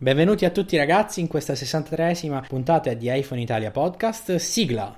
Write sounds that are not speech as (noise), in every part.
Benvenuti a tutti ragazzi in questa 63esima puntata di iPhone Italia Podcast. Sigla!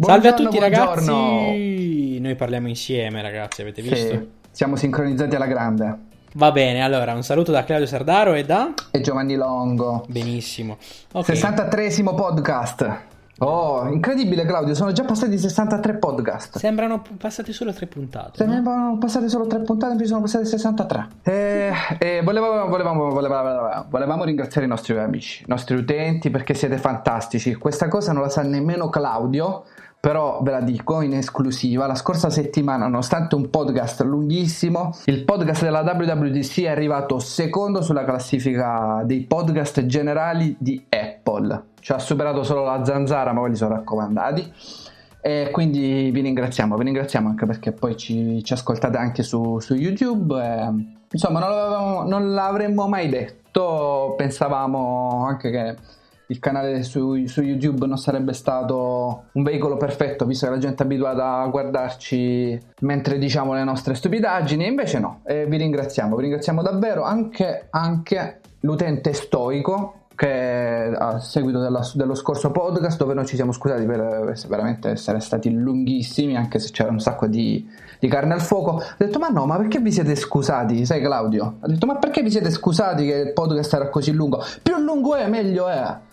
Salve a tutti buongiorno. ragazzi! Noi parliamo insieme ragazzi, avete visto? Sì, siamo sincronizzati alla grande. Va bene, allora un saluto da Claudio Sardaro e da... E Giovanni Longo. Benissimo. Ok. 63esimo podcast. Oh, incredibile Claudio, sono già passati 63 podcast. Sembrano passate solo tre puntate. Se ne no? passate solo 3 puntate, invece sono passate 63. E, e volevamo, volevamo, volevamo, volevamo ringraziare i nostri amici, i nostri utenti perché siete fantastici. Questa cosa non la sa nemmeno Claudio, però ve la dico in esclusiva. La scorsa settimana, nonostante un podcast lunghissimo, il podcast della WWDC è arrivato secondo sulla classifica dei podcast generali di Apple. Ci ha superato solo la zanzara, ma quelli sono raccomandati. E quindi vi ringraziamo, vi ringraziamo anche perché poi ci, ci ascoltate anche su, su YouTube. e, insomma, non, non l'avremmo mai detto. Pensavamo anche che il canale su, su YouTube non sarebbe stato un veicolo perfetto, visto che la gente è abituata a guardarci mentre diciamo le nostre stupidaggini. Invece no, e vi ringraziamo, vi ringraziamo davvero anche, anche l'utente stoico che a seguito della- dello scorso podcast dove noi ci siamo scusati per veramente essere stati lunghissimi anche se c'era un sacco di, di carne al fuoco. Ha detto ma no ma perché vi siete scusati? Sai Claudio? Ha detto ma perché vi siete scusati che il podcast era così lungo? Più lungo è meglio è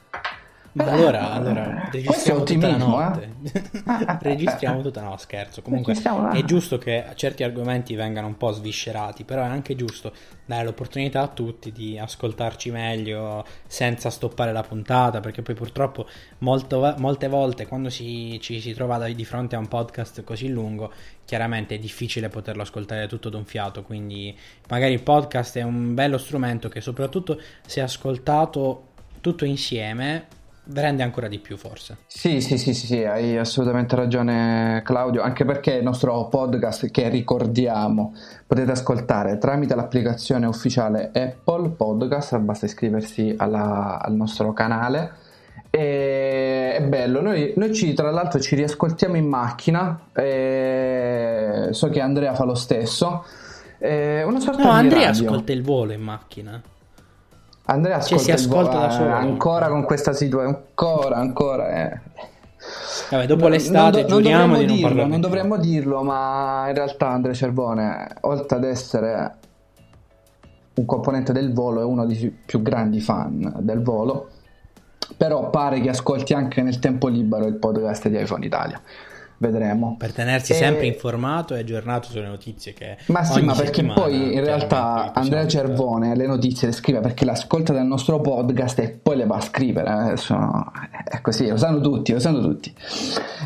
Allora, allora Eh, questo è registriamo tutta la notte. eh. (laughs) registriamo tutta no, scherzo. Comunque è giusto che certi argomenti vengano un po' sviscerati, però è anche giusto dare l'opportunità a tutti di ascoltarci meglio senza stoppare la puntata, perché poi purtroppo molto- molte volte quando si- ci si trova di fronte a un podcast così lungo, chiaramente è difficile poterlo ascoltare tutto d'un fiato, quindi magari il podcast è un bello strumento che soprattutto se ascoltato tutto insieme rende ancora di più forse. Sì, sì, sì, sì, sì, hai assolutamente ragione Claudio, anche perché il nostro podcast che ricordiamo potete ascoltare tramite l'applicazione ufficiale Apple Podcast, basta iscriversi alla- al nostro canale. E è bello, noi, noi ci, tra l'altro ci riascoltiamo in macchina, e so che Andrea fa lo stesso. È una sorta No, di Andrea radio. ascolta il volo in macchina. Andrea Cioè, ascolta il ascolta vo- da solo. ancora con questa situazione, ancora, ancora. eh. Vabbè, dopo No, l'estate do- giuriamo dovremmo di non dirlo, parlare. non dovremmo dirlo, ma in realtà Andrea Cervone, oltre ad essere un componente del volo, è uno dei più grandi fan del volo. Però pare che ascolti anche nel tempo libero il podcast di iPhone Italia. Vedremo. Per tenersi E- sempre informato e aggiornato sulle notizie che Ma sì, ma perché poi in realtà Andrea. Cervone le notizie le scrive perché le ascolta dal nostro podcast e poi le va a scrivere. Adesso è così, lo sanno tutti, lo sanno tutti.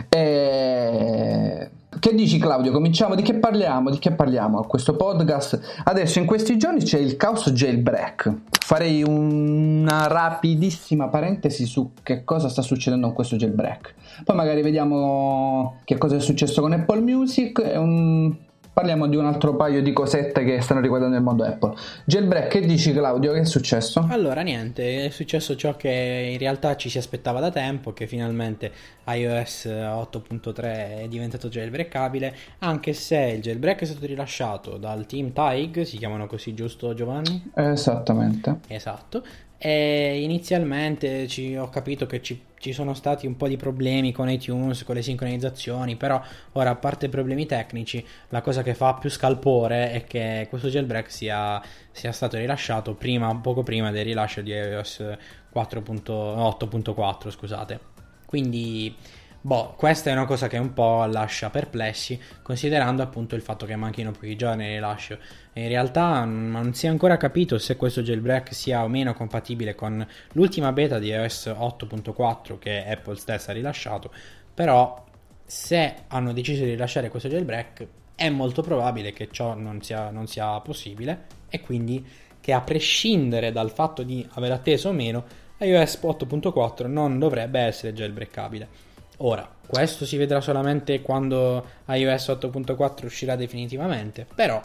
E... Che dici Claudio? Cominciamo, di che parliamo? Di che parliamo a questo podcast? Adesso in questi giorni c'è il caos jailbreak. Farei una rapidissima parentesi su che cosa sta succedendo con questo jailbreak. Poi magari vediamo che cosa è successo con Apple Music e un- parliamo di un altro paio di cosette che stanno riguardando il mondo Apple. Jailbreak, che dici Claudio? Che è successo? Allora, niente, è successo ciò che in realtà ci si aspettava da tempo, che finalmente iOS 8.3 è diventato jailbreakabile, anche se il jailbreak è stato rilasciato dal team TIG, si chiamano così giusto Giovanni? Esattamente. Esatto. E inizialmente ci- ho capito che ci, ci sono stati un po' di problemi con iTunes, con le sincronizzazioni, però ora a parte i problemi tecnici, la cosa che fa più scalpore è che questo jailbreak sia, sia stato rilasciato prima, poco prima del rilascio di iOS 4.8.4, scusate. Quindi Boh, questa è una cosa che un po' lascia perplessi, considerando appunto il fatto che manchino pochi giorni al rilascio. In realtà non si è ancora capito se questo jailbreak sia o meno compatibile con l'ultima beta di iOS 8.4 che Apple stessa ha rilasciato, però se hanno deciso di rilasciare questo jailbreak è molto probabile che ciò non sia, non sia possibile e quindi che a prescindere dal fatto di aver atteso o meno iOS 8.4 non dovrebbe essere jailbreakabile. Ora, questo si vedrà solamente quando iOS 8.4 uscirà definitivamente, però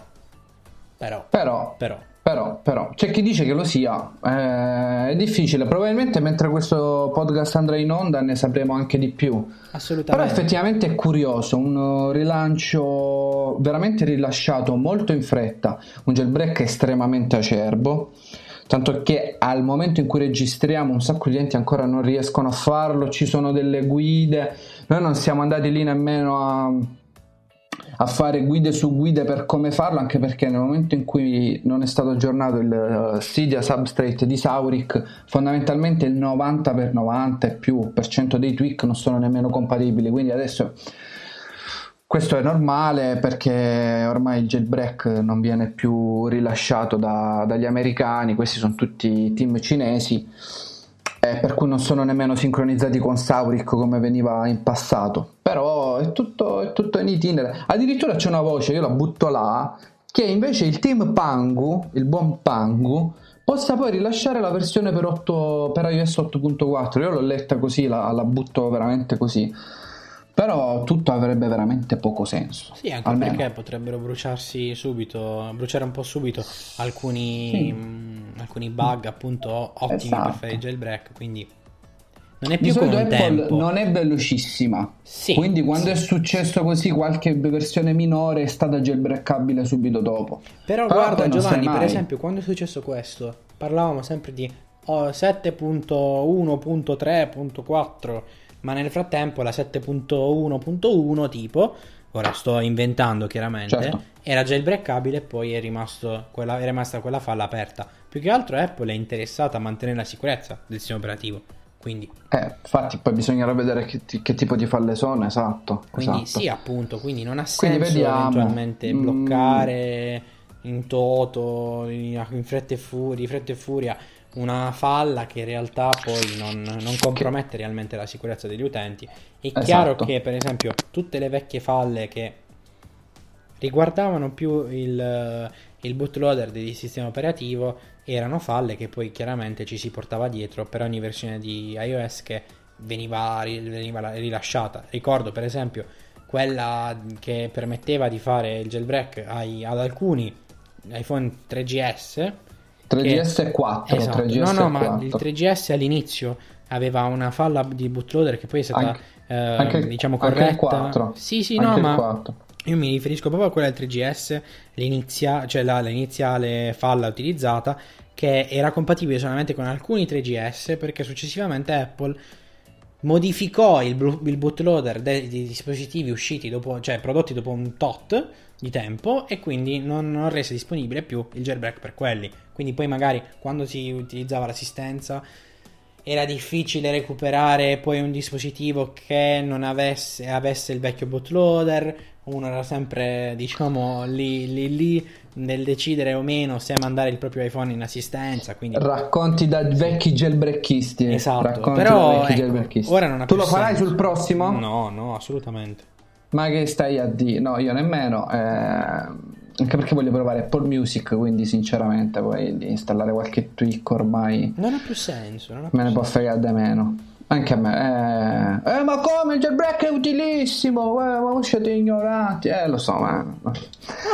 però, però, però, però, però, c'è chi dice che lo sia, eh, è difficile, probabilmente mentre questo podcast andrà in onda ne sapremo anche di più. Assolutamente. Però effettivamente è curioso, un rilancio veramente rilasciato molto in fretta, un jailbreak estremamente acerbo. Tanto che al momento in cui registriamo un sacco di enti ancora non riescono a farlo, ci sono delle guide, noi non siamo andati lì nemmeno a, a fare guide su guide per come farlo, anche perché nel momento in cui non è stato aggiornato il Cydia Substrate di Sauric, fondamentalmente il 90 per 90 e più per cento dei tweak non sono nemmeno compatibili, quindi adesso questo è normale perché ormai il jailbreak non viene più rilasciato da, dagli americani, questi sono tutti team cinesi eh, per cui non sono nemmeno sincronizzati con Sauric come veniva in passato. Però è tutto, è tutto in itinere. Addirittura c'è una voce, io la butto là, che invece il team Pangu, il buon Pangu, possa poi rilasciare la versione per, 8, per iOS 8.4. Io l'ho letta così, la, la butto veramente così. Però tutto avrebbe veramente poco senso. Sì, anche almeno. perché potrebbero bruciarsi subito, bruciare un po' subito alcuni, sì. mh, mm, alcuni bug appunto ottimi esatto. per fare il jailbreak, quindi non è più Di come tempo. non è velocissima. Sì, quindi quando sì. è successo così qualche versione minore è stata jailbreakabile subito dopo. Però, Però guarda Giovanni, per esempio, quando è successo questo, parlavamo sempre di oh, 7.1.3.4 ma nel frattempo la 7.1.1 tipo, ora sto inventando chiaramente, certo. era jailbreakabile e poi è, quella, è rimasta quella falla aperta. Più che altro Apple è interessata a mantenere la sicurezza del sistema operativo. Quindi, eh, infatti, poi bisognerà vedere che, che, tipo di falle sono, esatto. Quindi, esatto. sì, appunto. Quindi, non ha senso eventualmente mm. bloccare in toto, in, in fretta e furia, fretta e furia una falla che in realtà poi non, non compromette che... realmente la sicurezza degli utenti. È esatto. chiaro che, per esempio, tutte le vecchie falle che riguardavano più il, il bootloader del sistema operativo erano falle che poi chiaramente ci si portava dietro per ogni versione di iOS che veniva, veniva rilasciata. Ricordo, per esempio, quella che permetteva di fare il jailbreak ai, ad alcuni iPhone 3GS 3GS e 4. Esatto. 3GS no, no, ma il 3GS all'inizio aveva una falla di bootloader che poi è stata anche, eh, anche, diciamo corretta. 4. Sì, sì, anche no, ma io mi riferisco proprio a quella del 3GS, l'inizia, cioè la, l'iniziale falla utilizzata che era compatibile solamente con alcuni 3GS perché successivamente Apple modificò il, il bootloader dei, dei, dispositivi usciti dopo, cioè prodotti dopo un tot di tempo e quindi non, non rese disponibile più il jailbreak per quelli. Quindi poi magari quando si utilizzava l'assistenza era difficile recuperare poi un dispositivo che non avesse, avesse il vecchio bootloader. Uno era sempre, diciamo, lì, lì, lì nel decidere o meno se mandare il proprio iPhone in assistenza. Quindi... Racconti da vecchi jailbreakisti. Esatto, Racconti però ecco, ora non ha Tu lo farai senso. sul prossimo? No, no, assolutamente. Ma che stai a dire? No, io nemmeno. Eh anche perché voglio provare Apple Music, quindi sinceramente poi di installare qualche tweak ormai... Non ha più senso. Ha più me ne può fregare da meno. Anche a me. Eh, eh, ma come il jailbreak è utilissimo? Eh, ma siete ignoranti. Eh, lo so, ma... No,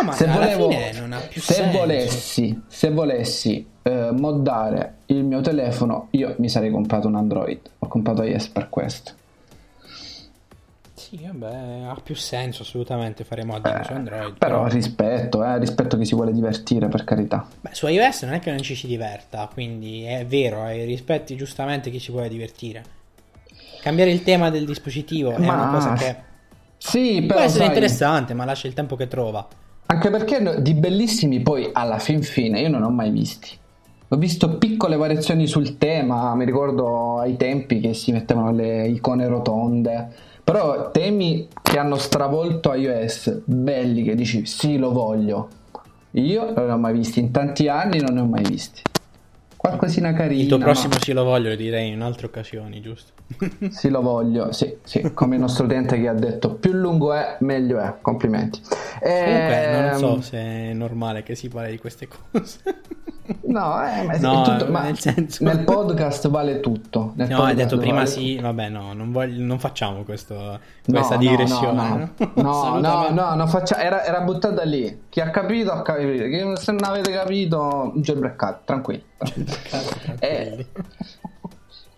ma se volevo, non ha più se senso. Volessi, se volessi eh, moddare il mio telefono, io mi sarei comprato un Android. Ho comprato iOS per questo. Sì, vabbè, ha più senso assolutamente fare modding eh, su Android. Però, però... rispetto, eh, rispetto chi si vuole divertire, per carità. Beh, su iOS non è che non ci si diverta, quindi è vero, eh, rispetti giustamente chi si vuole divertire. Cambiare il tema del dispositivo ma... è una cosa che sì, può però, essere sai... interessante, ma lascia il tempo che trova. Anche perché di bellissimi poi alla fin fine io non ho mai visti. Ho visto piccole variazioni sul tema, mi ricordo ai tempi che si mettevano le icone rotonde Però temi che hanno stravolto iOS, belli che dici sì lo voglio. Io non ne ho mai visti, in tanti anni non ne ho mai visti. Qualcosina carina. Il tuo prossimo ma... sì lo voglio, lo direi in altre occasioni, giusto? (laughs) sì lo voglio, sì, sì, come il nostro utente che ha detto più lungo è, meglio è. Complimenti. Comunque, non so ehm, se è normale che si parli di queste cose. (laughs) No, eh, ma, no, tutto, ma nel, senso... nel, podcast vale tutto. Nel no, hai detto prima vale sì, tutto. vabbè, no, non, voglio, non facciamo questo, questa no, digressione. No, no, no, (laughs) no, no faccia... era, era, buttata lì. Chi ha capito, ha capito. Se non avete capito, jailbreakate, tranquilli. Eh,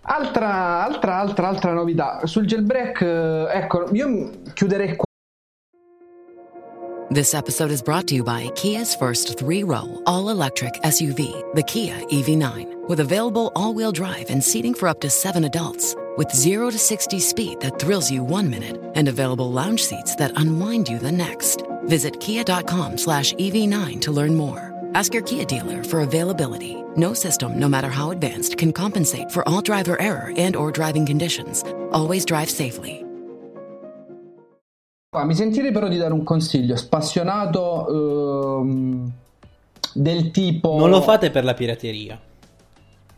altra, altra, altra, altra novità. Sul jailbreak, eh, ecco, io chiuderei qua This episode is brought to you by Kia's first three row, all electric SUV, the Kia EV9, with available all wheel drive and seating for up to seven adults. With 0 to 60 speed that thrills you one minute and available lounge seats that unwind you the next. Visit kia.com slash EV9 to learn more. Ask your Kia dealer for availability. No system, no matter how advanced, can compensate for all driver error and or driving conditions. Always drive safely. Mi sentirei però di dare un consiglio spassionato ehm, del tipo... Non lo fate per la pirateria.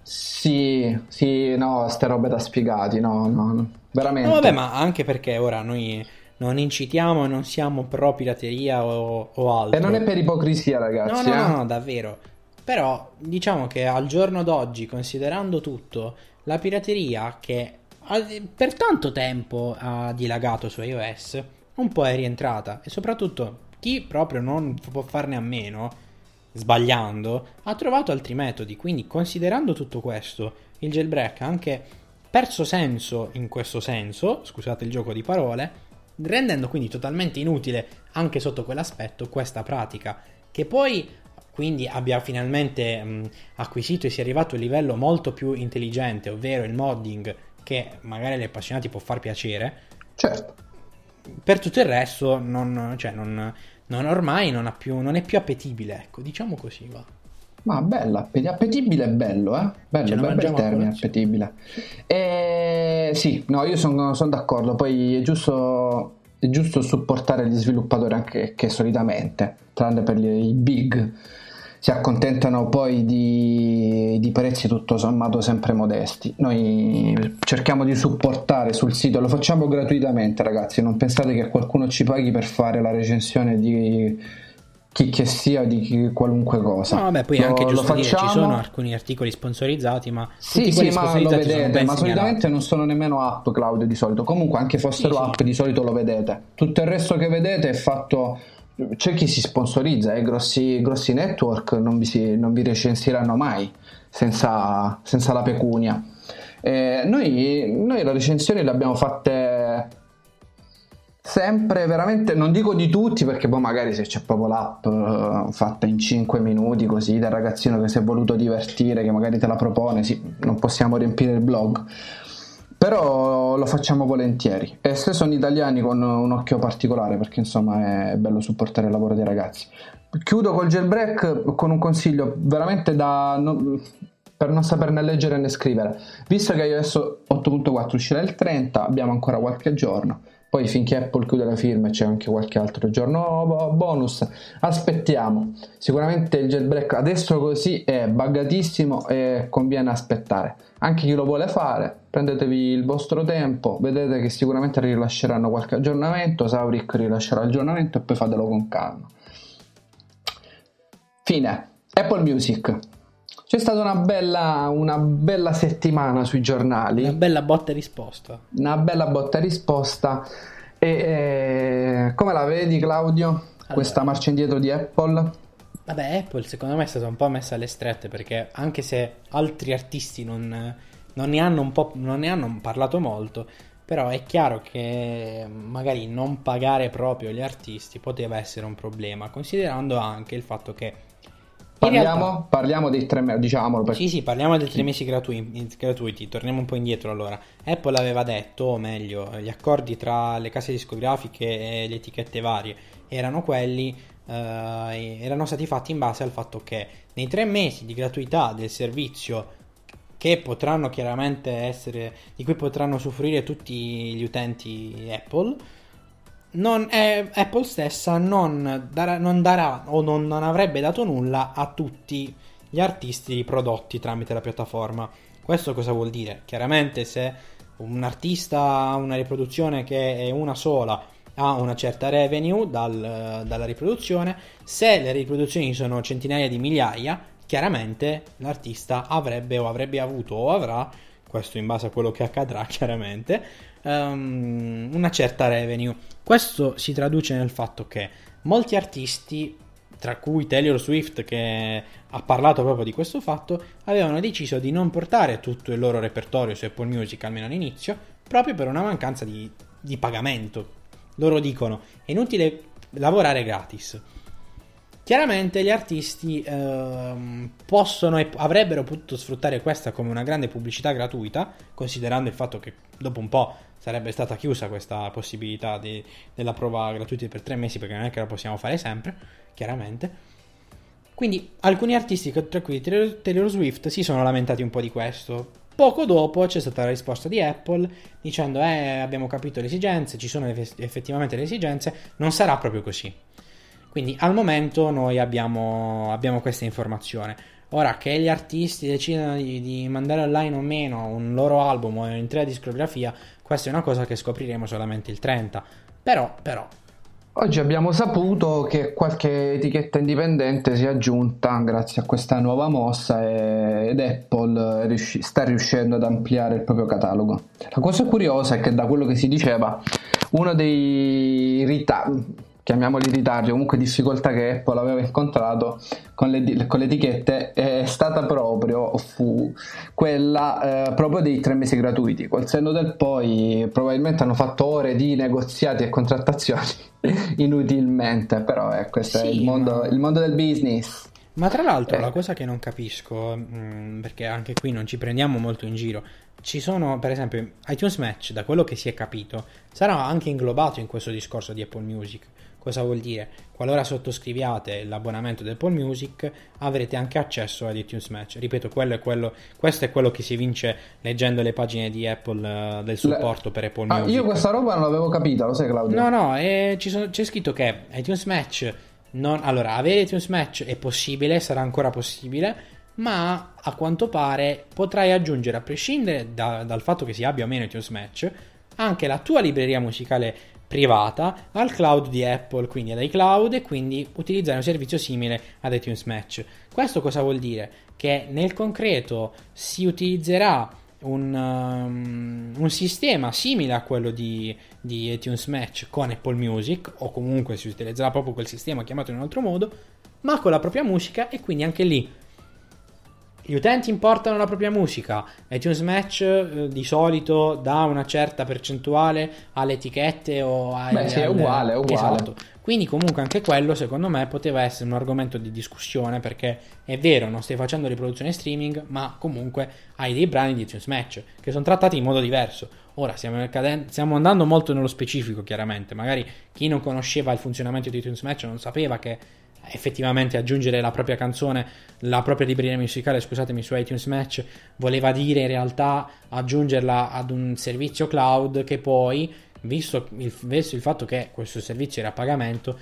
Sì, sì, no, ste robe da spiegati, no, no, veramente. No, vabbè, ma anche perché ora noi non incitiamo e non siamo pro pirateria o, o, altro. E non è per ipocrisia, ragazzi. No, no, eh? no, no, davvero. Però diciamo che al giorno d'oggi, considerando tutto, la pirateria che per tanto tempo ha dilagato su iOS un po' è rientrata e soprattutto chi proprio non può farne a meno, sbagliando, ha trovato altri metodi. Quindi considerando tutto questo, il jailbreak ha anche perso senso in questo senso, scusate il gioco di parole, rendendo quindi totalmente inutile anche sotto quell'aspetto questa pratica, che poi quindi abbia finalmente mh, acquisito e sia arrivato a un livello molto più intelligente, ovvero il modding che magari agli appassionati può far piacere. Certo per tutto il resto non, cioè non, non ormai non, più, non, è più appetibile, ecco, diciamo così va. Ma bella, appetibile è bello, eh? Bello, cioè, bel, bel termine, appetibile. E... Sì, no, io sono son d'accordo, poi è giusto, è giusto supportare gli sviluppatori anche che solitamente, tranne per i big si accontentano poi di, di, prezzi tutto sommato sempre modesti. Noi cerchiamo di supportare sul sito, lo facciamo gratuitamente ragazzi, non pensate che qualcuno ci paghi per fare la recensione di chi che sia di chi, qualunque cosa. No, vabbè, poi lo, anche giusto dire, ci sono alcuni articoli sponsorizzati, ma sì, sì, ma lo vedete, ma solitamente non sono nemmeno app Claudio di solito. Comunque anche fossero sì, app sì. di solito lo vedete. Tutto il resto che vedete è fatto c'è chi si sponsorizza, eh? grossi, grossi network non vi, si, non vi, recensiranno mai senza, senza la pecunia. Eh, noi, noi le recensioni le abbiamo fatte sempre veramente non dico di tutti perché poi magari se c'è proprio l'app uh, fatta in 5 minuti così del ragazzino che si è voluto divertire che magari te la propone sì, non possiamo riempire il blog però lo facciamo volentieri. E se sono italiani con un occhio particolare perché insomma è bello supportare il lavoro dei ragazzi. Chiudo col jailbreak con un consiglio veramente da no, per non saperne leggere né scrivere. Visto che iOS 8.4 uscirà il 30 abbiamo ancora qualche giorno poi finché Apple chiude la firma c'è anche qualche altro giorno bonus aspettiamo. Sicuramente il jailbreak adesso così è buggatissimo e conviene aspettare. Anche chi lo vuole fare prendetevi il vostro tempo vedete che sicuramente rilasceranno qualche aggiornamento Sauric rilascerà l'aggiornamento e poi fatelo con calma. Fine. Apple Music c'è stata una bella, una bella settimana sui giornali. Una bella botta e risposta. Una bella botta e risposta. E, e come la vedi, Claudio? Allora. Questa marcia indietro di Apple? Vabbè, Apple secondo me è stata un po' messa alle strette perché anche se altri artisti non, non, ne, hanno non ne hanno parlato molto, però è chiaro che magari non pagare proprio gli artisti poteva essere un problema, considerando anche il fatto che Parliamo, realtà... parliamo, dei tre mesi, diciamolo. Perché... Sì, sì, parliamo dei tre mesi gratuiti, gratuiti. Torniamo un po' indietro allora. Apple aveva detto, o meglio, gli accordi tra le case discografiche e le etichette varie erano quelli, eh, erano stati fatti in base al fatto che nei tre mesi di gratuità del servizio che potranno chiaramente essere, di cui potranno soffrire tutti gli utenti Apple, non è, Apple stessa non darà, non darà o non, non, avrebbe dato nulla a tutti gli artisti prodotti tramite la piattaforma. Questo cosa vuol dire? Chiaramente se un artista ha una riproduzione che è una sola ha una certa revenue dal, dalla riproduzione, se le riproduzioni sono centinaia di migliaia, chiaramente l'artista avrebbe o avrebbe avuto o avrà, questo in base a quello che accadrà (laughs) chiaramente, um, una certa revenue. Questo si traduce nel fatto che molti artisti, tra cui Taylor Swift che ha parlato proprio di questo fatto, avevano deciso di non portare tutto il loro repertorio su Apple Music, almeno all'inizio, proprio per una mancanza di, di pagamento. Loro dicono è inutile lavorare gratis. Chiaramente gli artisti ehm, possono e avrebbero potuto sfruttare questa come una grande pubblicità gratuita, considerando il fatto che dopo un po' sarebbe stata chiusa questa possibilità di, della prova gratuita per tre mesi, perché non è che la possiamo fare sempre, chiaramente. Quindi alcuni artisti, tra cui Taylor Swift, si sono lamentati un po' di questo. Poco dopo c'è stata la risposta di Apple dicendo: Eh, abbiamo capito le esigenze, ci sono effettivamente le esigenze, non sarà proprio così. Quindi al momento noi abbiamo, abbiamo questa informazione. Ora che gli artisti decidano di, di, mandare online o meno un loro album o un'intera discografia, questa è una cosa che scopriremo solamente il 30. Però, però. Oggi abbiamo saputo che qualche etichetta indipendente si è aggiunta grazie a questa nuova mossa ed Apple sta riuscendo ad ampliare il proprio catalogo. La cosa curiosa è che da quello che si diceva, uno dei ritardi chiamiamoli ritardi, comunque difficoltà che Apple aveva incontrato con le, con le etichette è stata proprio fu quella eh, proprio dei tre mesi gratuiti. Col senno del poi probabilmente hanno fatto ore di negoziati e contrattazioni (laughs) inutilmente, però eh, questo sì, è il mondo, ma... il mondo, del business. Ma tra l'altro eh. la cosa che non capisco, mh, mm, perché anche qui non ci prendiamo molto in giro, ci sono per esempio iTunes Match, da quello che si è capito, sarà anche inglobato in questo discorso di Apple Music Cosa vuol dire? Qualora sottoscriviate l'abbonamento di Apple Music avrete anche accesso ad iTunes Match. Ripeto, è quello, questo è quello che si vince leggendo le pagine di Apple uh, del supporto per Apple ah, Music. Io questa roba non l'avevo capita, lo sai Claudio? No, no, eh, sono, c'è scritto che iTunes Match... Non, allora, avere iTunes Match è possibile, sarà ancora possibile, ma a quanto pare potrai aggiungere, a prescindere da, dal fatto che si abbia o meno iTunes Match, anche la tua libreria musicale privata al cloud di Apple, quindi ad iCloud e quindi utilizzare un servizio simile ad iTunes Match. Questo cosa vuol dire? Che nel concreto si utilizzerà un, um, un sistema simile a quello di, di iTunes Match con Apple Music o comunque si utilizzerà proprio quel sistema chiamato in un altro modo, ma con la propria musica e quindi anche lì gli utenti importano la propria musica, iTunes Match eh, di solito dà una certa percentuale alle etichette o ai... Beh sì, è uguale, è uguale. Esatto. Quindi comunque anche quello secondo me poteva essere un argomento di discussione perché è vero, non stai facendo riproduzione streaming, ma comunque hai dei brani di iTunes Match che sono trattati in modo diverso. Ora stiamo, stiamo andando molto nello specifico chiaramente, magari chi non conosceva il funzionamento di iTunes Match non sapeva che effettivamente aggiungere la propria canzone, la propria libreria musicale, scusatemi, su iTunes Match, voleva dire in realtà aggiungerla ad un servizio cloud che poi, visto il, visto il fatto che questo servizio era a pagamento,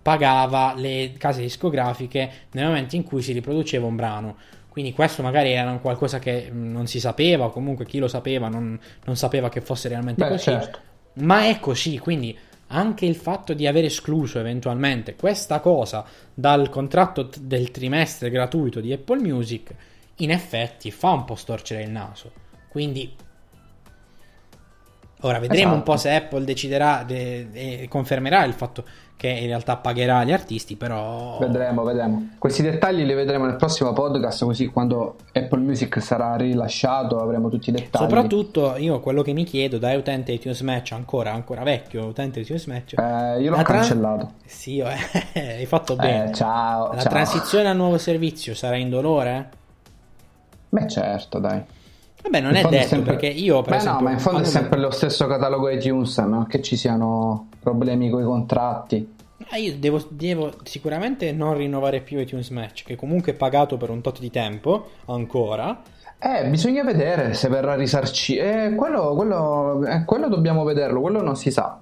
pagava le case discografiche nel momento in cui si riproduceva un brano. Quindi questo magari era qualcosa che non si sapeva, o comunque chi lo sapeva non, non sapeva che fosse realmente Beh, così. Certo. Ma è così, quindi anche il fatto di aver escluso eventualmente questa cosa dal contratto del trimestre gratuito di Apple Music, in effetti fa un po' storcere il naso. Quindi ora vedremo esatto. un po' se Apple deciderà e confermerà il fatto che in realtà pagherà gli artisti, però... Vedremo, vedremo. Questi dettagli li vedremo nel prossimo podcast, così quando Apple Music sarà rilasciato avremo tutti i dettagli. Soprattutto io quello che mi chiedo da utente iTunes Match, ancora, ancora vecchio utente iTunes Match... Eh, io l'ho cancellato. Tra... Sì, eh, (laughs) hai fatto bene. Eh, ciao, La ciao. transizione al nuovo servizio sarà indolore? Beh certo, dai. Vabbè, non è detto sempre... perché io per Beh, esempio, no, ma in fondo è sempre lo stesso catalogo iTunes, non che ci siano problemi con i contratti. Ah, io devo, devo, sicuramente non rinnovare più iTunes Match, che comunque è pagato per un tot di tempo ancora. Eh, bisogna vedere se verrà risarcito. Eh, quello, quello, eh, quello, dobbiamo vederlo, quello non si sa.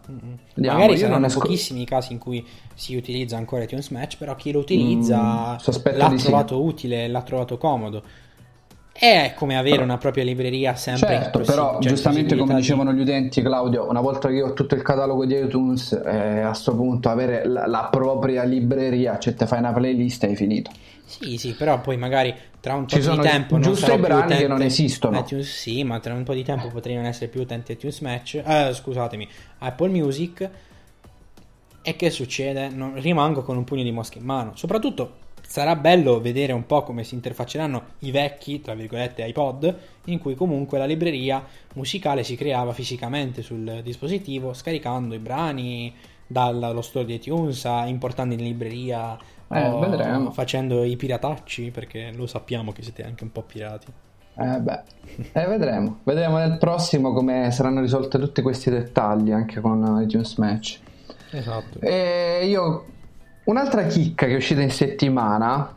Vediamo, Magari saranno sc- pochissimi i casi in cui si utilizza ancora iTunes Match, però chi lo utilizza mm, l'ha trovato sì. utile, l'ha trovato comodo. È come avere una propria libreria sempre certo, però cioè, giustamente come di... dicevano gli utenti Claudio una volta che io ho tutto il catalogo di iTunes eh, a questo punto avere la, la, propria libreria cioè te fai una playlist e hai finito. Sì sì però poi magari tra un po' di tempo giusto i brani che non esistono. iTunes, sì ma tra un po' di tempo potrei non essere più utente iTunes Match eh, scusatemi Apple Music. E che succede? Non, rimango con un pugno di mosche in mano soprattutto sarà bello vedere un po' come si interfacceranno i vecchi, tra virgolette, iPod, in cui comunque la libreria musicale si creava fisicamente sul dispositivo, scaricando i brani dallo store di iTunes, importando in libreria, eh, facendo i piratacci, perché lo sappiamo che siete anche un po' pirati. Eh beh, eh, vedremo. Vedremo nel prossimo come saranno risolti tutti questi dettagli anche con iTunes Match. Esatto. E io Un'altra chicca che è uscita in settimana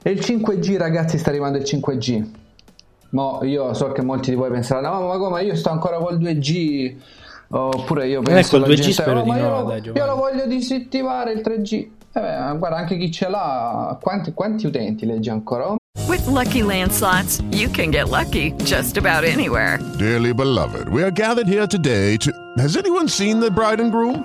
è il 5G, ragazzi, sta arrivando il 5G. Mo io so che molti di voi penseranno, no, ma come io sto ancora col 2G oppure io penso ecco, il 2G gente, spero oh, di no, io, dai, io lo voglio disattivare il 3G. Eh beh, guarda, anche chi ce l'ha, quanti, quanti utenti legge ancora? With lucky landslots, you can get lucky just about anywhere. Dearly beloved, we are gathered here today to. Has anyone seen the bride and groom?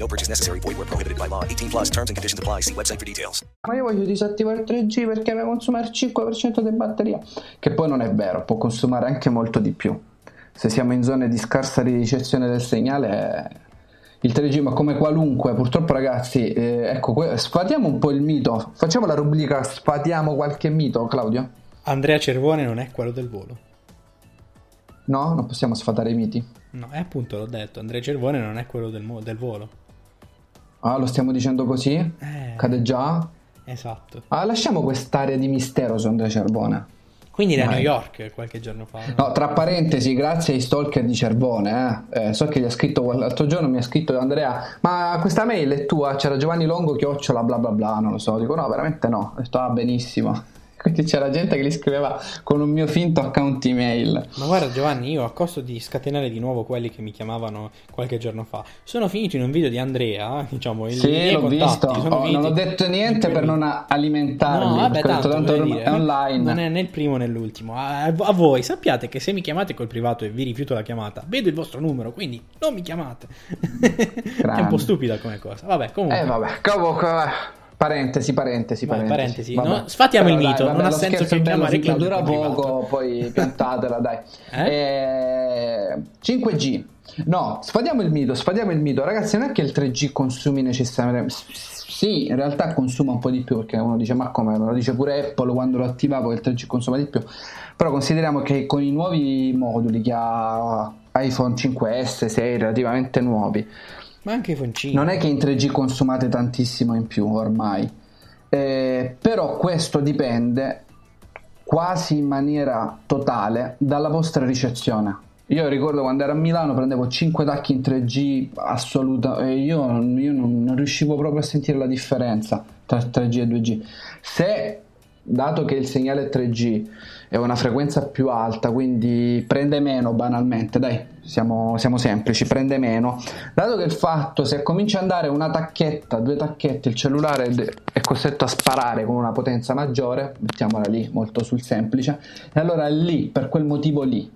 No purchase necessary. Void where prohibited by law. 18 plus terms and conditions apply. See website for details. Ma io voglio disattivare il 3G perché mi consuma il 5% di batteria. Che poi non è vero, può consumare anche molto di più. Se siamo in zone di scarsa ricezione del segnale il 3G, ma come qualunque, purtroppo ragazzi, eh, ecco, sfatiamo un po' il mito, facciamo la rubrica sfatiamo qualche mito, Claudio? Andrea Cervone non è quello del volo. No, non possiamo sfatare i miti. No, è appunto l'ho detto, Andrea Cervone non è quello del, del volo. Ah, lo stiamo dicendo così? Eh, Cade già? Esatto. Ah, lasciamo quest'area di mistero su Andrea Cervone. Quindi era a New York qualche giorno fa. No? no, tra parentesi, grazie ai stalker di Cervone. Eh. Eh, so che gli ha scritto l'altro giorno, mi ha scritto Andrea, ma questa mail è tua? C'era Giovanni Longo, chiocciola, bla bla bla, non lo so. Dico no, veramente no. Detto ah, benissimo. Quindi c'era gente che li scriveva con un mio finto account email. Ma guarda Giovanni, io a costo di scatenare di nuovo quelli che mi chiamavano qualche giorno fa, sono finito in un video di Andrea, diciamo, il Sì, l'ho visto. Oh, non ho detto niente per non alimentarmi, no, vabbè, tanto, tanto dire, è online. Non è né il primo né l'ultimo. A, a, voi sappiate che se mi chiamate col privato e vi rifiuto la chiamata, vedo il vostro numero, quindi non mi chiamate. (laughs) è un po' stupida come cosa. Vabbè, comunque. Eh vabbè, comunque Parentesi, parentesi, Vai, parentesi. No, sfatiamo Però il mito, dai, non ha senso che chiamare bello, dura poco, poi (laughs) piantatela, dai. Eh? Eh, 5G. No, sfatiamo il mito, sfatiamo il mito. Ragazzi, non è che il 3G consumi necessariamente... Sì, in realtà consuma un po' di più, perché uno dice, ma come? Lo dice pure Apple quando lo attivavo il 3G consuma di più. Però consideriamo che con i nuovi moduli che ha iPhone 5S, 6 relativamente nuovi, ma anche i foncini. Non è che in 3G consumate tantissimo in più ormai, eh, però questo dipende quasi in maniera totale dalla vostra ricezione. Io ricordo quando ero a Milano prendevo 5 tacchi in 3G assoluta e io, io non, non, riuscivo proprio a sentire la differenza tra 3G e 2G. Se, dato che il segnale 3G è una frequenza più alta, quindi prende meno banalmente, dai, siamo, siamo, semplici, prende meno. Dato che il fatto se comincia ad andare una tacchetta, due tacchette, il cellulare è costretto a sparare con una potenza maggiore, mettiamola lì molto sul semplice, e allora lì, per quel motivo lì,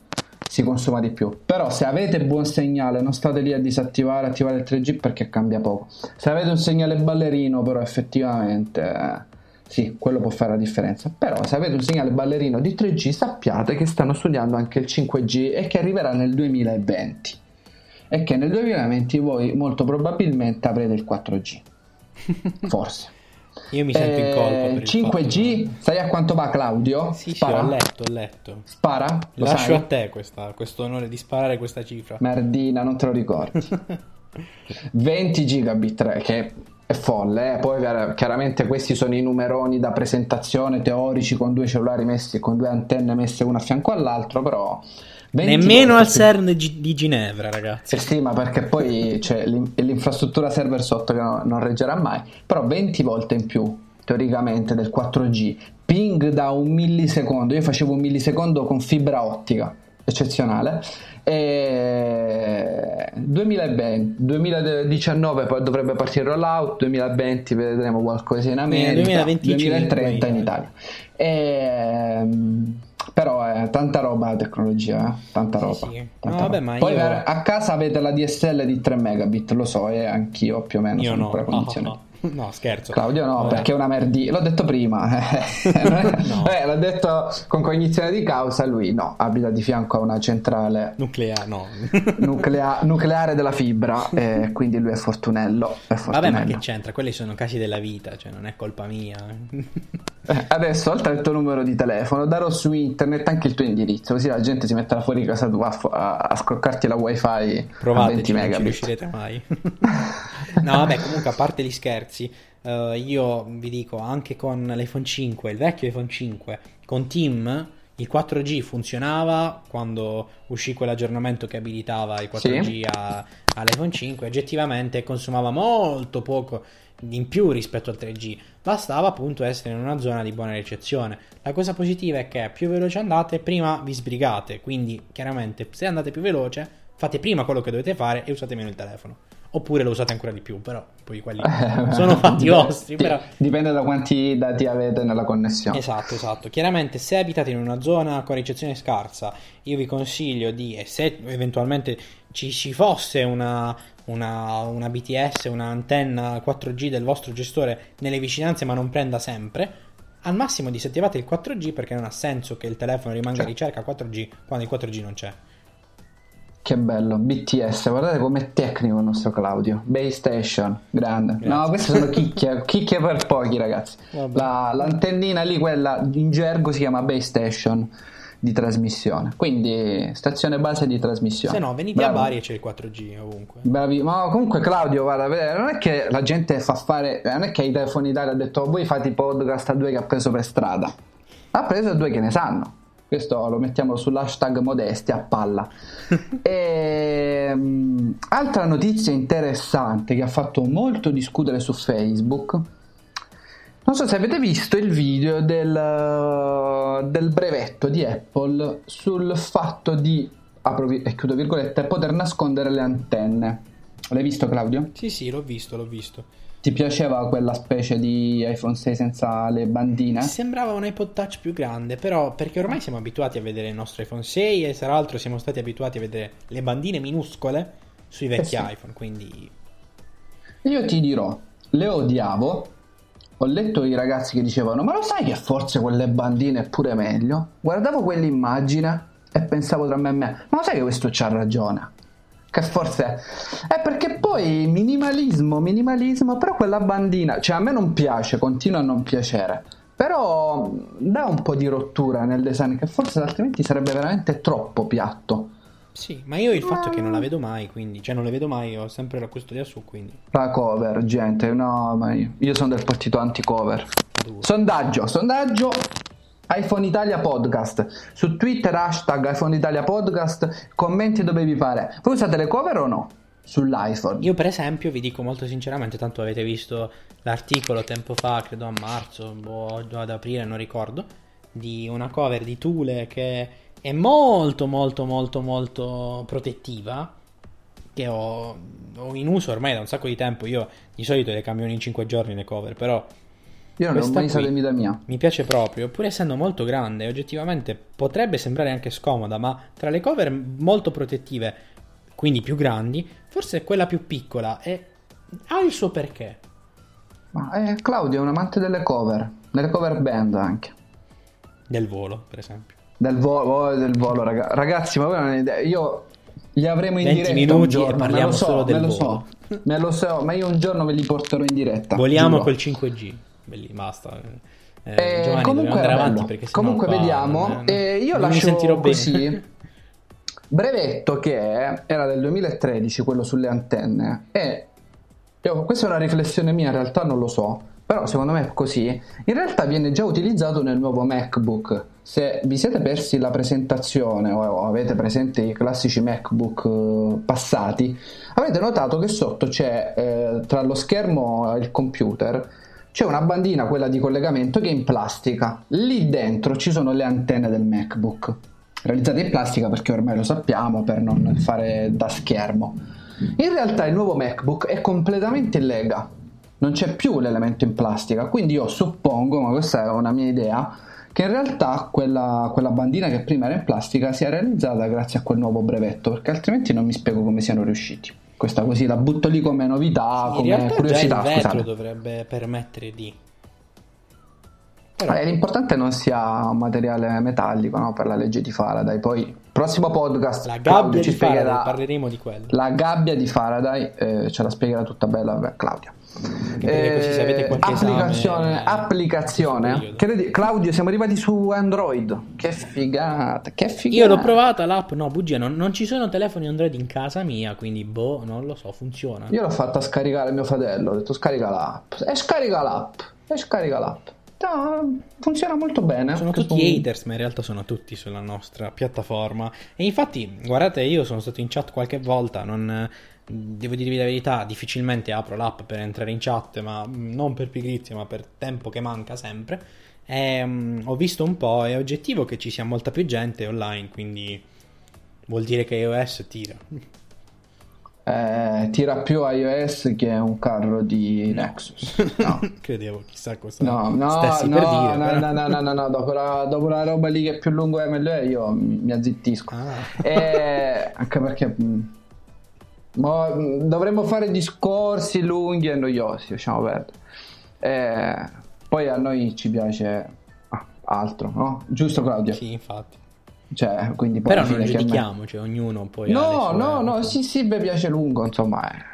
si consuma di più. Però se avete buon segnale, non state lì a disattivare, attivare il 3G perché cambia poco. Se avete un segnale ballerino, però effettivamente... Eh, sì, quello può fare la differenza. Però se avete un segnale ballerino di 3G sappiate che stanno studiando anche il 5G e che arriverà nel 2020 e che nel 2020 voi molto probabilmente avrete il 4G. (laughs) Forse. Io mi sento in colpa. Per il 5G, fatto... sai a quanto va Claudio? Sì, Spara? sì, ho letto, ho letto. Spara? Lo Lascio sai? a te questa, questo onore di sparare questa cifra. Merdina, non te lo ricordi. (laughs) 20 gigabit, che è folle, eh? poi chiaramente questi sono i numeroni da presentazione teorici con due cellulari messi con due antenne messe una a fianco all'altro, però nemmeno al CERN di Ginevra, ragazzi. Eh sì, ma perché poi c'è l'infrastruttura server sotto che non reggerà mai, però 20 volte in più teoricamente del 4G, ping da un millisecondo, io facevo un millisecondo con fibra ottica, eccezionale. E 2020, 2019 poi dovrebbe partire il rollout, 2020 vedremo qualcosa in America, 2025, 2030 in Italia. E, però è tanta roba la tecnologia, eh? tanta roba. Sì, sì. Tanta No, vabbè, roba. ma Poi io- a casa avete la DSL di 3 megabit, lo so, e anch'io più o meno Io sono no. ancora No, condizionato. no. (laughs) No, scherzo. Claudio no, Vabbè. perché è una merdi. L'ho detto prima. (laughs) No. eh, l'ho detto con cognizione di causa. Lui no, abita di fianco a una centrale Nucleare, no. (laughs) nuclea- nucleare della fibra. E quindi lui è fortunello. È Vabbè, fortunello. ma che c'entra? Quelli sono casi della vita, cioè non è colpa mia. Eh, Adesso, oltre al tuo numero di telefono, darò su internet anche il tuo indirizzo. Così la gente si metterà fuori casa tua a, fo- a, a scroccarti la wifi a 20 Provateci, non ci megabit. riuscirete mai. no, vabbè, comunque, a parte gli scherzi, eh, io vi dico, anche con l'iPhone 5, il vecchio iPhone 5, con Team, il 4G funzionava quando uscì quell'aggiornamento che abilitava il 4G Sì. a- all'iPhone 5, oggettivamente consumava molto poco in più rispetto al 3G, bastava appunto essere in una zona di buona ricezione. La cosa positiva è che più veloce andate, prima vi sbrigate, quindi chiaramente se andate più veloce, fate prima quello che dovete fare e usate meno il telefono. Oppure lo usate ancora di più, però poi quelli (laughs) sono fatti vostri, però Dipende da quanti dati avete nella connessione. Esatto, esatto. Chiaramente se abitate in una zona con ricezione scarsa, io vi consiglio di, e se eventualmente ci, ci fosse una, una, una BTS, un'antenna 4G del vostro gestore nelle vicinanze ma non prenda sempre, al massimo disattivate il 4G perché non ha senso che il telefono rimanga Cioè. in ricerca 4G quando il 4G non c'è. Che bello, BTS, guardate com'è tecnico il nostro Claudio. Base Station, grande. Grazie. No, queste sono chicchie, (laughs) chicchie per pochi ragazzi. La- l'antennina lì, quella in gergo si chiama Base Station di trasmissione. Quindi stazione base di trasmissione. Se no, venite Bravo. a Bari e c'è il 4G ovunque. Bravi, ma comunque Claudio, guarda, non è che la gente fa fare, non è che i telefoni Italia ha detto voi fate i podcast a due che ha preso per strada, ha preso due che ne sanno. Questo lo mettiamo sull'hashtag modestia a palla. (laughs) Ehm, altra notizia interessante che ha fatto molto discutere su Facebook. Non so se avete visto il video del, del brevetto di Apple sul fatto di, apro e chiudo virgolette, poter nascondere le antenne. L'hai visto Claudio? Sì, sì, l'ho visto, l'ho visto. Ti piaceva quella specie di iPhone 6 senza le bandine? Sembrava un iPod Touch più grande, però perché ormai siamo abituati a vedere il nostro iPhone 6 e tra l'altro siamo stati abituati a vedere le bandine minuscole sui vecchi Eh sì. iPhone, quindi Io ti dirò, le odiavo. Ho letto i ragazzi che dicevano: Ma lo sai che forse quelle bandine è pure meglio? Guardavo quell'immagine e pensavo tra me e me: Ma lo sai che questo c'ha ragione? Che forse è perché poi minimalismo, minimalismo, però quella bandina, cioè a me non piace, continua a non piacere. Però dà un po' di rottura nel design che forse altrimenti sarebbe veramente troppo piatto. sì, ma io il fatto è che non la vedo mai, quindi cioè non le vedo mai, ho sempre la custodia su, quindi La cover, gente, no, ma io, io sono del partito anti-cover. Sondaggio, sondaggio iPhone Italia Podcast. Su Twitter hashtag iPhone Italia Podcast, commenti dove vi pare. Voi usate le cover o no? Sull'iPhone. Io per esempio vi dico molto sinceramente, tanto avete visto l'articolo tempo fa, credo a marzo o ad aprile, non ricordo, di una cover di Thule che è molto molto molto molto protettiva, che ho, ho in uso ormai da un sacco di tempo, io di solito le cambio in 5 giorni le cover, però Io non questa mai usata qui in vita mia. mi piace proprio, pur essendo molto grande, oggettivamente potrebbe sembrare anche scomoda, ma tra le cover molto protettive, quindi più grandi, forse è quella più piccola e ha il suo perché. Ma eh, Claudio è un amante delle cover. nelle cover band anche. Del volo, per esempio. Del volo, oh, del volo raga- ragazzi, ma voi non idea. Io li avremo in 20 diretta minuti un e giorno, parliamo me lo so, solo del me lo volo. so, me lo so, ma io un giorno ve li porterò in diretta. Voliamo giuro. col 5G. Belli, basta. Eh, Eh, Giovanni, comunque andare avanti perché comunque qua vediamo. non- Eh, io non mi lascio bene. così. (laughs) Brevetto che era del 2013 quello sulle antenne. E questa è una riflessione mia in realtà non lo so però secondo me è così. In realtà viene già utilizzato nel nuovo MacBook. Se vi siete persi la presentazione o o avete presente i classici MacBook eh, passati avete notato che sotto c'è eh, tra lo schermo e il computer c'è una bandina, quella di collegamento, che è in plastica. Lì dentro ci sono le antenne del MacBook, realizzate in plastica perché ormai lo sappiamo per non fare da schermo. In realtà il nuovo MacBook è completamente in lega, non c'è più l'elemento in plastica, quindi io suppongo, ma questa è una mia idea, che in realtà quella, quella bandina che prima era in plastica sia realizzata grazie a quel nuovo brevetto, perché altrimenti non mi spiego come siano riusciti. Questa così la butto lì come novità, In come realtà già il curiosità. vetro scusate. dovrebbe permettere di... Eh, l'importante non sia un materiale metallico no? per la legge di Faraday. Poi, prossimo podcast, La Claudio gabbia ci di Faraday, spiegherà parleremo di quello. la gabbia di Faraday, eh, ce la spiegherà tutta bella Claudia. Qualche applicazione, applicazione. periodo. Che ne di- Claudio, siamo arrivati su Android. Che figata, che figata. Io l'ho provata l'app, no, bugia, non, non ci sono telefoni Android in casa mia, quindi boh, non lo so, funziona. Io l'ho fatta scaricare mio fratello, ho detto scarica l'app. E scarica l'app, e scarica l'app. No, funziona molto bene. Sono tutti su- haters, ma in realtà sono tutti sulla nostra piattaforma. E infatti, guardate, io sono stato in chat qualche volta, non... Devo dirvi la verità, difficilmente apro l'app per entrare in chat, ma mm, non per pigrizia, ma per tempo che manca sempre. E, mm, ho visto un po', è oggettivo che ci sia molta più gente online, quindi vuol dire che iOS tira. Eh, tira più iOS che un carro di Nexus. No. (laughs) Credevo, chissà cosa No, no, stessi no, per dire. no, però. no, no, no, no, no, dopo, la, dopo la roba lì che è più lungo MLE io mi mi azzittisco. Ah. Eh, anche perché mh, mo- mh, dovremmo fare discorsi lunghi e noiosi, lasciamo perdere. Eh, poi a noi ci piace ah, altro, no? Giusto Claudio? Sì, infatti. Cioè, quindi poi Però non a me- giudichiamo, cioè ognuno poi No, no, no, sì, sì, mi piace lungo, insomma. eh.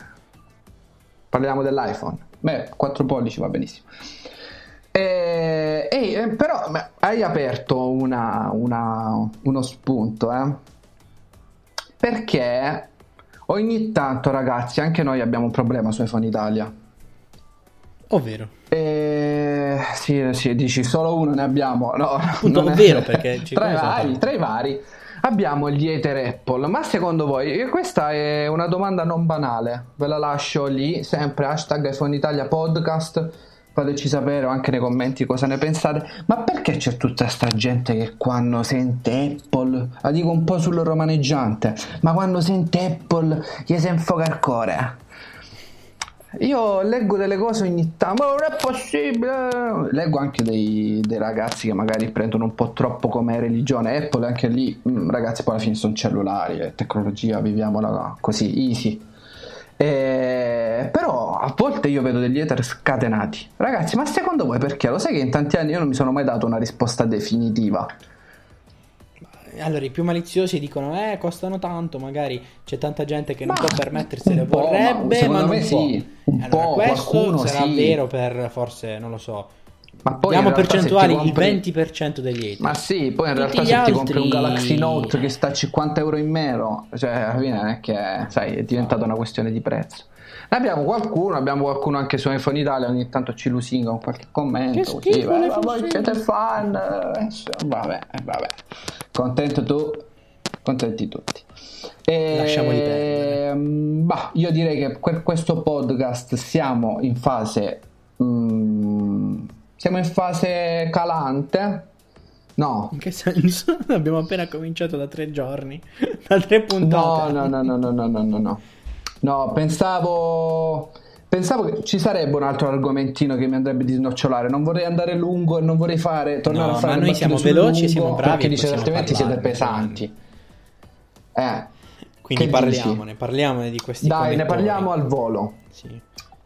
Parliamo dell'iPhone. Beh, 4 pollici va benissimo. Eh, eh, però beh, hai aperto una- una- uno spunto, eh? Perché ogni tanto, ragazzi, anche noi abbiamo un problema su iPhone Italia. Ovvero. Eh, sì, sì, dici solo uno ne abbiamo. No, Appunto, non è- ovvero, perché ci- (laughs) tra i vari, tra i vari abbiamo gli hater Apple. Ma secondo voi, questa è una domanda non banale, ve la lascio lì, sempre hashtag iPhone Italia podcast. Fateci sapere anche nei commenti cosa ne pensate. Ma perché c'è tutta sta gente che quando sente Apple, la dico un po' sul romaneggiante, ma quando sente Apple gli si infoca il cuore? Io leggo delle cose ogni tanto, ma non è possibile. Leggo anche dei, dei ragazzi che magari prendono un po' troppo come religione. Apple, anche lì, mm, ragazzi, poi alla fine sono cellulari, è tecnologia, viviamola così, easy. Eh, però a volte io vedo degli hater scatenati. Ragazzi, ma secondo voi perché? Lo sai che in tanti anni io non mi sono mai dato una risposta definitiva. Allora, i più maliziosi dicono, eh, costano tanto, magari c'è tanta gente che non Ma può po', ma vorrebbe, ma, secondo non me può. sì, un allora, questo sarà sì. vero per forse, non lo so, Ma poi diamo percentuali, compri- il 20% degli hater. Ma sì, poi in Tutti realtà se ti compri un altri- Galaxy Note che sta a 50 euro in meno, cioè alla fine non è che, sai, è diventata una questione di prezzo. Ne abbiamo qualcuno, abbiamo qualcuno anche su iPhone Italia, ogni tanto ci lusinga con qualche commento. Che così, schifo "Eh, le ma voi funzioni." siete fan, vabbè, vabbè. Contento tu, contenti tutti. E, Lasciamoli perdere. bah, io direi che per questo podcast siamo in fase mm, siamo in fase calante. No, In che senso? (laughs) Abbiamo appena cominciato da tre giorni, (laughs) da tre puntate. no, no, no, no, no, no, no, no. No, pensavo Pensavo che ci sarebbe un altro argomentino che mi andrebbe di snocciolare. Non vorrei andare lungo e non vorrei fare tornare No, a fare ma noi siamo veloci e lungo, siamo bravi Perché dice altrimenti siete parlarne, pesanti. Eh. Quindi parliamone, dici? parliamone di questi Dai, ne parliamo al volo. Sì.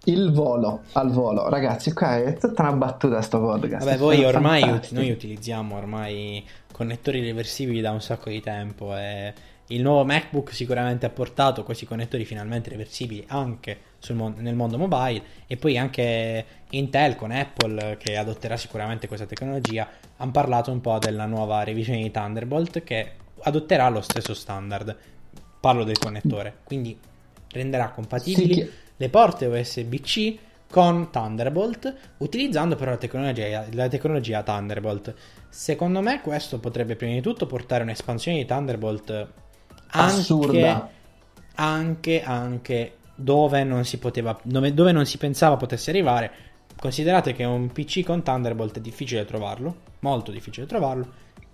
Il volo al volo, ragazzi. Qua è tutta una battuta sto podcast. Vabbè, voi ormai fantastici. noi utilizziamo ormai connettori reversibili da un sacco di tempo e il nuovo MacBook sicuramente ha portato questi connettori finalmente reversibili anche sul mon- nel mondo mobile e poi anche Intel con Apple che adotterà sicuramente questa tecnologia hanno parlato un po' della nuova revisione di Thunderbolt che adotterà lo stesso standard. Parlo del connettore, quindi renderà compatibili Sì, le porte USB-C con Thunderbolt, utilizzando però la tecnologia, la tecnologia Thunderbolt. Secondo me questo potrebbe prima di tutto portare un'espansione di Thunderbolt Assurda. anche, anche dove non si poteva, dove, dove non si pensava potesse arrivare. Considerate che un PC con Thunderbolt è difficile trovarlo, molto difficile trovarlo,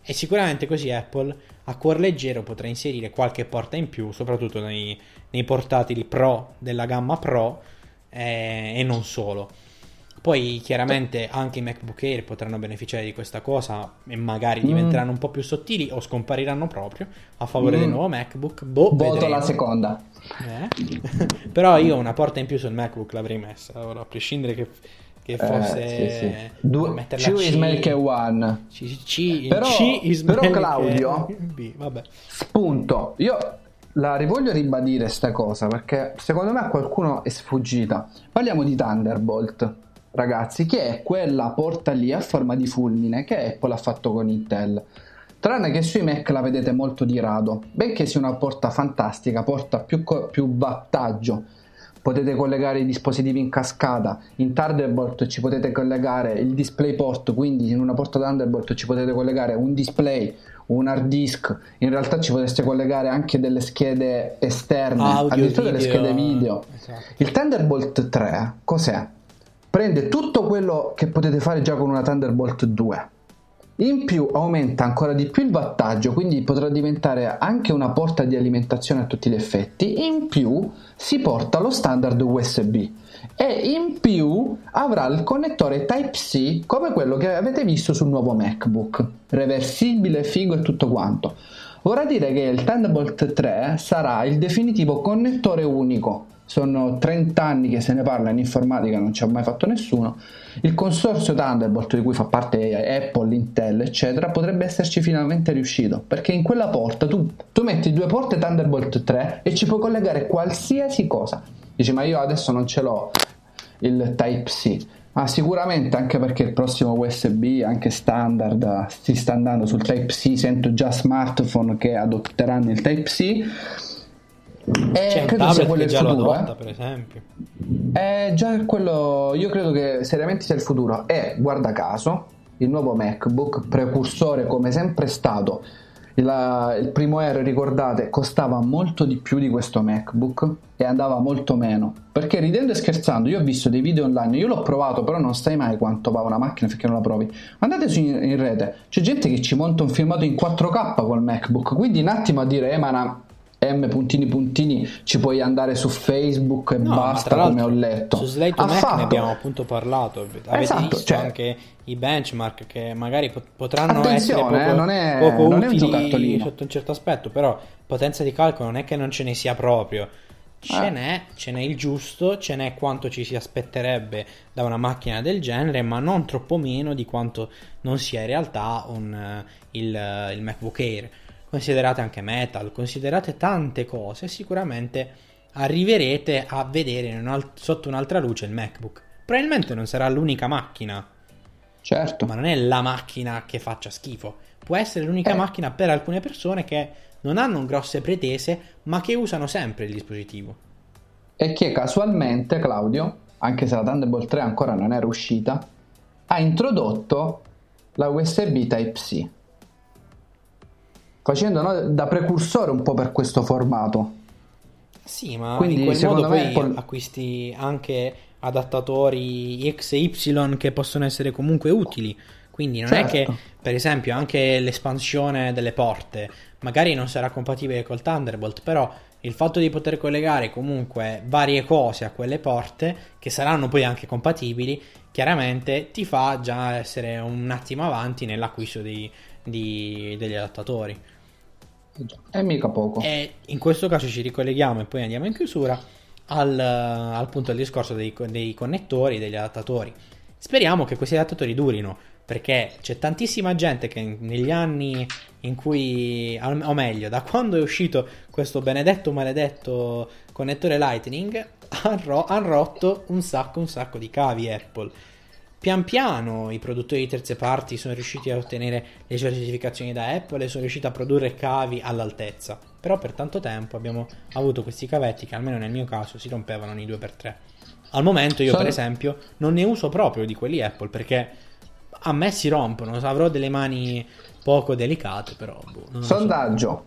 e sicuramente così Apple a cuor leggero potrà inserire qualche porta in più, soprattutto nei, nei portatili Pro della gamma Pro eh, e non solo. Poi chiaramente anche i MacBook Air potranno beneficiare di questa cosa e magari Mm. diventeranno un po' più sottili o scompariranno proprio a favore Mm. del nuovo MacBook. Boh, Voto vedremo. la seconda. Eh? (laughs) Però io una porta in più sul MacBook l'avrei messa, ora, a prescindere che, che fosse... Eh, sì, sì. Two is C- make a one. C, C, Però- C is però Claudio- B, vabbè. Spunto. Io la rivoglio ribadire sta cosa perché secondo me a qualcuno è sfuggita. Parliamo di Thunderbolt, ragazzi, che è quella porta lì a forma di fulmine che Apple ha fatto con Intel. Tranne che sui Mac la vedete molto di rado, benché sia una porta fantastica, porta più, co- più wattaggio. Potete collegare i dispositivi in cascata. In Thunderbolt ci potete collegare il DisplayPort, quindi in una porta Thunderbolt ci potete collegare un display, un hard disk. In realtà ci potreste collegare anche delle schede esterne, Audio, addirittura delle video. schede video. Esatto. Il Thunderbolt 3 cos'è? Prende tutto quello che potete fare già con una Thunderbolt 2. In più aumenta ancora di più il wattaggio, quindi potrà diventare anche una porta di alimentazione a tutti gli effetti. In più si porta lo standard USB e in più avrà il connettore Type-C come quello che avete visto sul nuovo MacBook, reversibile, figo e tutto quanto. Vorrà dire che il Thunderbolt 3 sarà il definitivo connettore unico. Sono 30 anni che se ne parla in informatica, non ci ha mai fatto nessuno. Il consorzio Thunderbolt, di cui fa parte Apple, Intel, eccetera, potrebbe esserci finalmente riuscito. Perché in quella porta tu, tu metti due porte Thunderbolt 3 e ci puoi collegare qualsiasi cosa. Dici, ma io adesso non ce l'ho il Type-C. Ma sicuramente anche perché il prossimo USB, anche standard, si sta andando sul Type-C. Sento già smartphone che adotteranno il Type-C. E C'è un credo sia quello che il futuro. adotta, eh. per esempio. È già quello, io credo che seriamente sia il futuro. E guarda caso, il nuovo MacBook, precursore come sempre è stato. Il, il primo Air, ricordate, costava molto di più di questo MacBook e andava molto meno. Perché ridendo e scherzando, io ho visto dei video online, io l'ho provato, però non sai mai quanto va una macchina finché non la provi. Andate su in, in rete, c'è gente che ci monta un filmato in 4K col MacBook, quindi un attimo a dire, eh, ma una M puntini puntini ci puoi andare su Facebook e No, basta come ho letto. Su Slate to Mac ne abbiamo appunto parlato. Avete Esatto, visto cioè- anche i benchmark che magari pot- potranno essere Attenzione, poco, eh, non è- poco non utili sotto un certo aspetto, però potenza di calcolo non è che non ce ne sia proprio. Ce Eh. n'è, ce n'è il giusto, ce n'è quanto ci si aspetterebbe da una macchina del genere, ma non troppo meno di quanto non sia in realtà un, eh, il, eh, il MacBook Air. Considerate anche Metal, considerate tante cose, sicuramente arriverete a vedere un'al- sotto un'altra luce il MacBook. Probabilmente non sarà l'unica macchina, Certo. ma non è la macchina che faccia schifo. Può essere l'unica Eh. macchina per alcune persone che non hanno grosse pretese, ma che usano sempre il dispositivo. E che casualmente Claudio, anche se la Thunderbolt 3 ancora non era uscita, ha introdotto la USB Type-C. Facendo no, da precursore un po' per questo formato. Sì, ma Quindi, in quel modo poi Apple- acquisti anche adattatori X e Y che possono essere comunque utili. Quindi non è che, Certo. per esempio, anche l'espansione delle porte magari non sarà compatibile col Thunderbolt, però il fatto di poter collegare comunque varie cose a quelle porte, che saranno poi anche compatibili, chiaramente ti fa già essere un attimo avanti nell'acquisto di- di- degli adattatori. E mica poco. E in questo caso ci ricolleghiamo e poi andiamo in chiusura al, al punto del discorso dei, dei connettori, degli adattatori. Speriamo che questi adattatori durino, perché c'è tantissima gente che negli anni in cui, o meglio, da quando è uscito questo benedetto maledetto connettore Lightning, hanno han rotto un sacco, un sacco di cavi Apple. Pian piano i produttori di terze parti sono riusciti a ottenere le certificazioni da Apple e sono riusciti a produrre cavi all'altezza. Però per tanto tempo abbiamo avuto questi cavetti che almeno nel mio caso si rompevano ogni 2x3. Al momento io Sono... per esempio non ne uso proprio di quelli Apple perché a me si rompono, avrò delle mani poco delicate però. Boh, Sondaggio. So.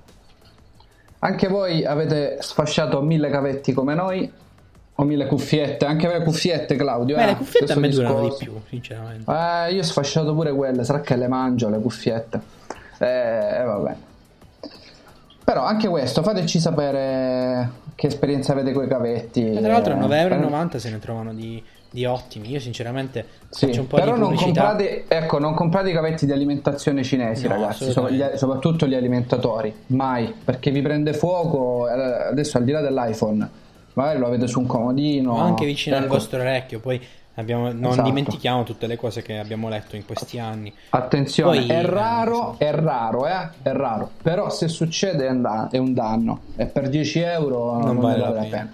Anche voi avete sfasciato mille cavetti come noi o mille cuffiette, anche le cuffiette, Claudio. Beh, eh, le cuffiette a me durano di più, sinceramente. Eh, io ho sfasciato pure quelle, sarà che le mangio le cuffiette. Eh, eh vabbè. Però anche questo, fateci sapere che esperienza avete con i cavetti. E tra l'altro a 9,90€ se ne trovano di, di, ottimi. Io sinceramente sì, faccio un po' però di non comprate, ecco, non comprate i cavetti di alimentazione cinesi, no, ragazzi, gli, soprattutto gli alimentatori. Mai, perché vi prende fuoco. Eh, adesso al di là dell'iPhone magari lo avete su un comodino. anche vicino ecco. al vostro orecchio, poi abbiamo, non esatto. dimentichiamo tutte le cose che abbiamo letto in questi anni. Attenzione, poi, è raro, eh, è raro, eh? È raro, però se succede è un, danno, è un danno e per 10 euro non, non vale, la pena. pena.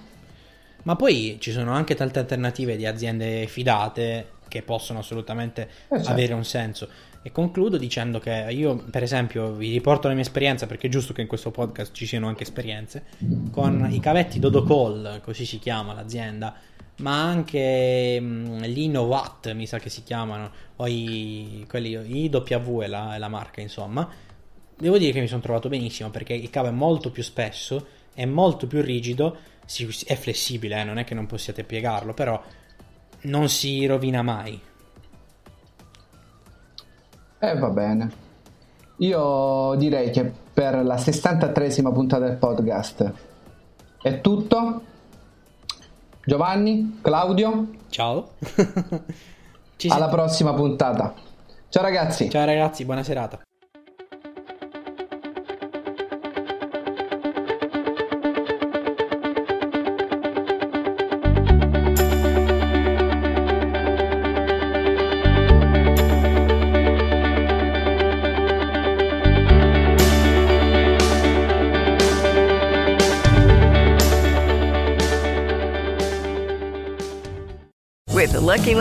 Ma poi ci sono anche tante alternative di aziende fidate che possono assolutamente certo. avere un senso. E concludo dicendo che io, per esempio, vi riporto la mia esperienza perché è giusto che in questo podcast ci siano anche esperienze. Con i cavetti Dodocall, così si chiama l'azienda, ma anche mh, gli Innovat, mi sa che si chiamano, o i, quelli, IW è la, è la marca, insomma. Devo dire che mi sono trovato benissimo perché il cavo è molto più spesso, è molto più rigido, è flessibile, eh, non è che non possiate piegarlo, però non si rovina mai eh, va bene. Io direi che per la 63esima puntata del podcast è tutto. Giovanni, Claudio. Ciao. Alla prossima puntata. Ciao ragazzi. Ciao ragazzi, buona serata.